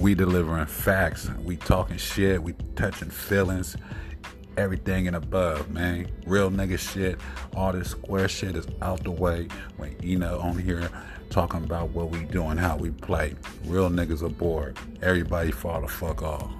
we delivering facts. We talking shit. We touching feelings. Everything and above, man. Real nigga shit. All this square shit is out the way. When you on here talking about what we doing, how we play. Real niggas aboard. Everybody fall the fuck off.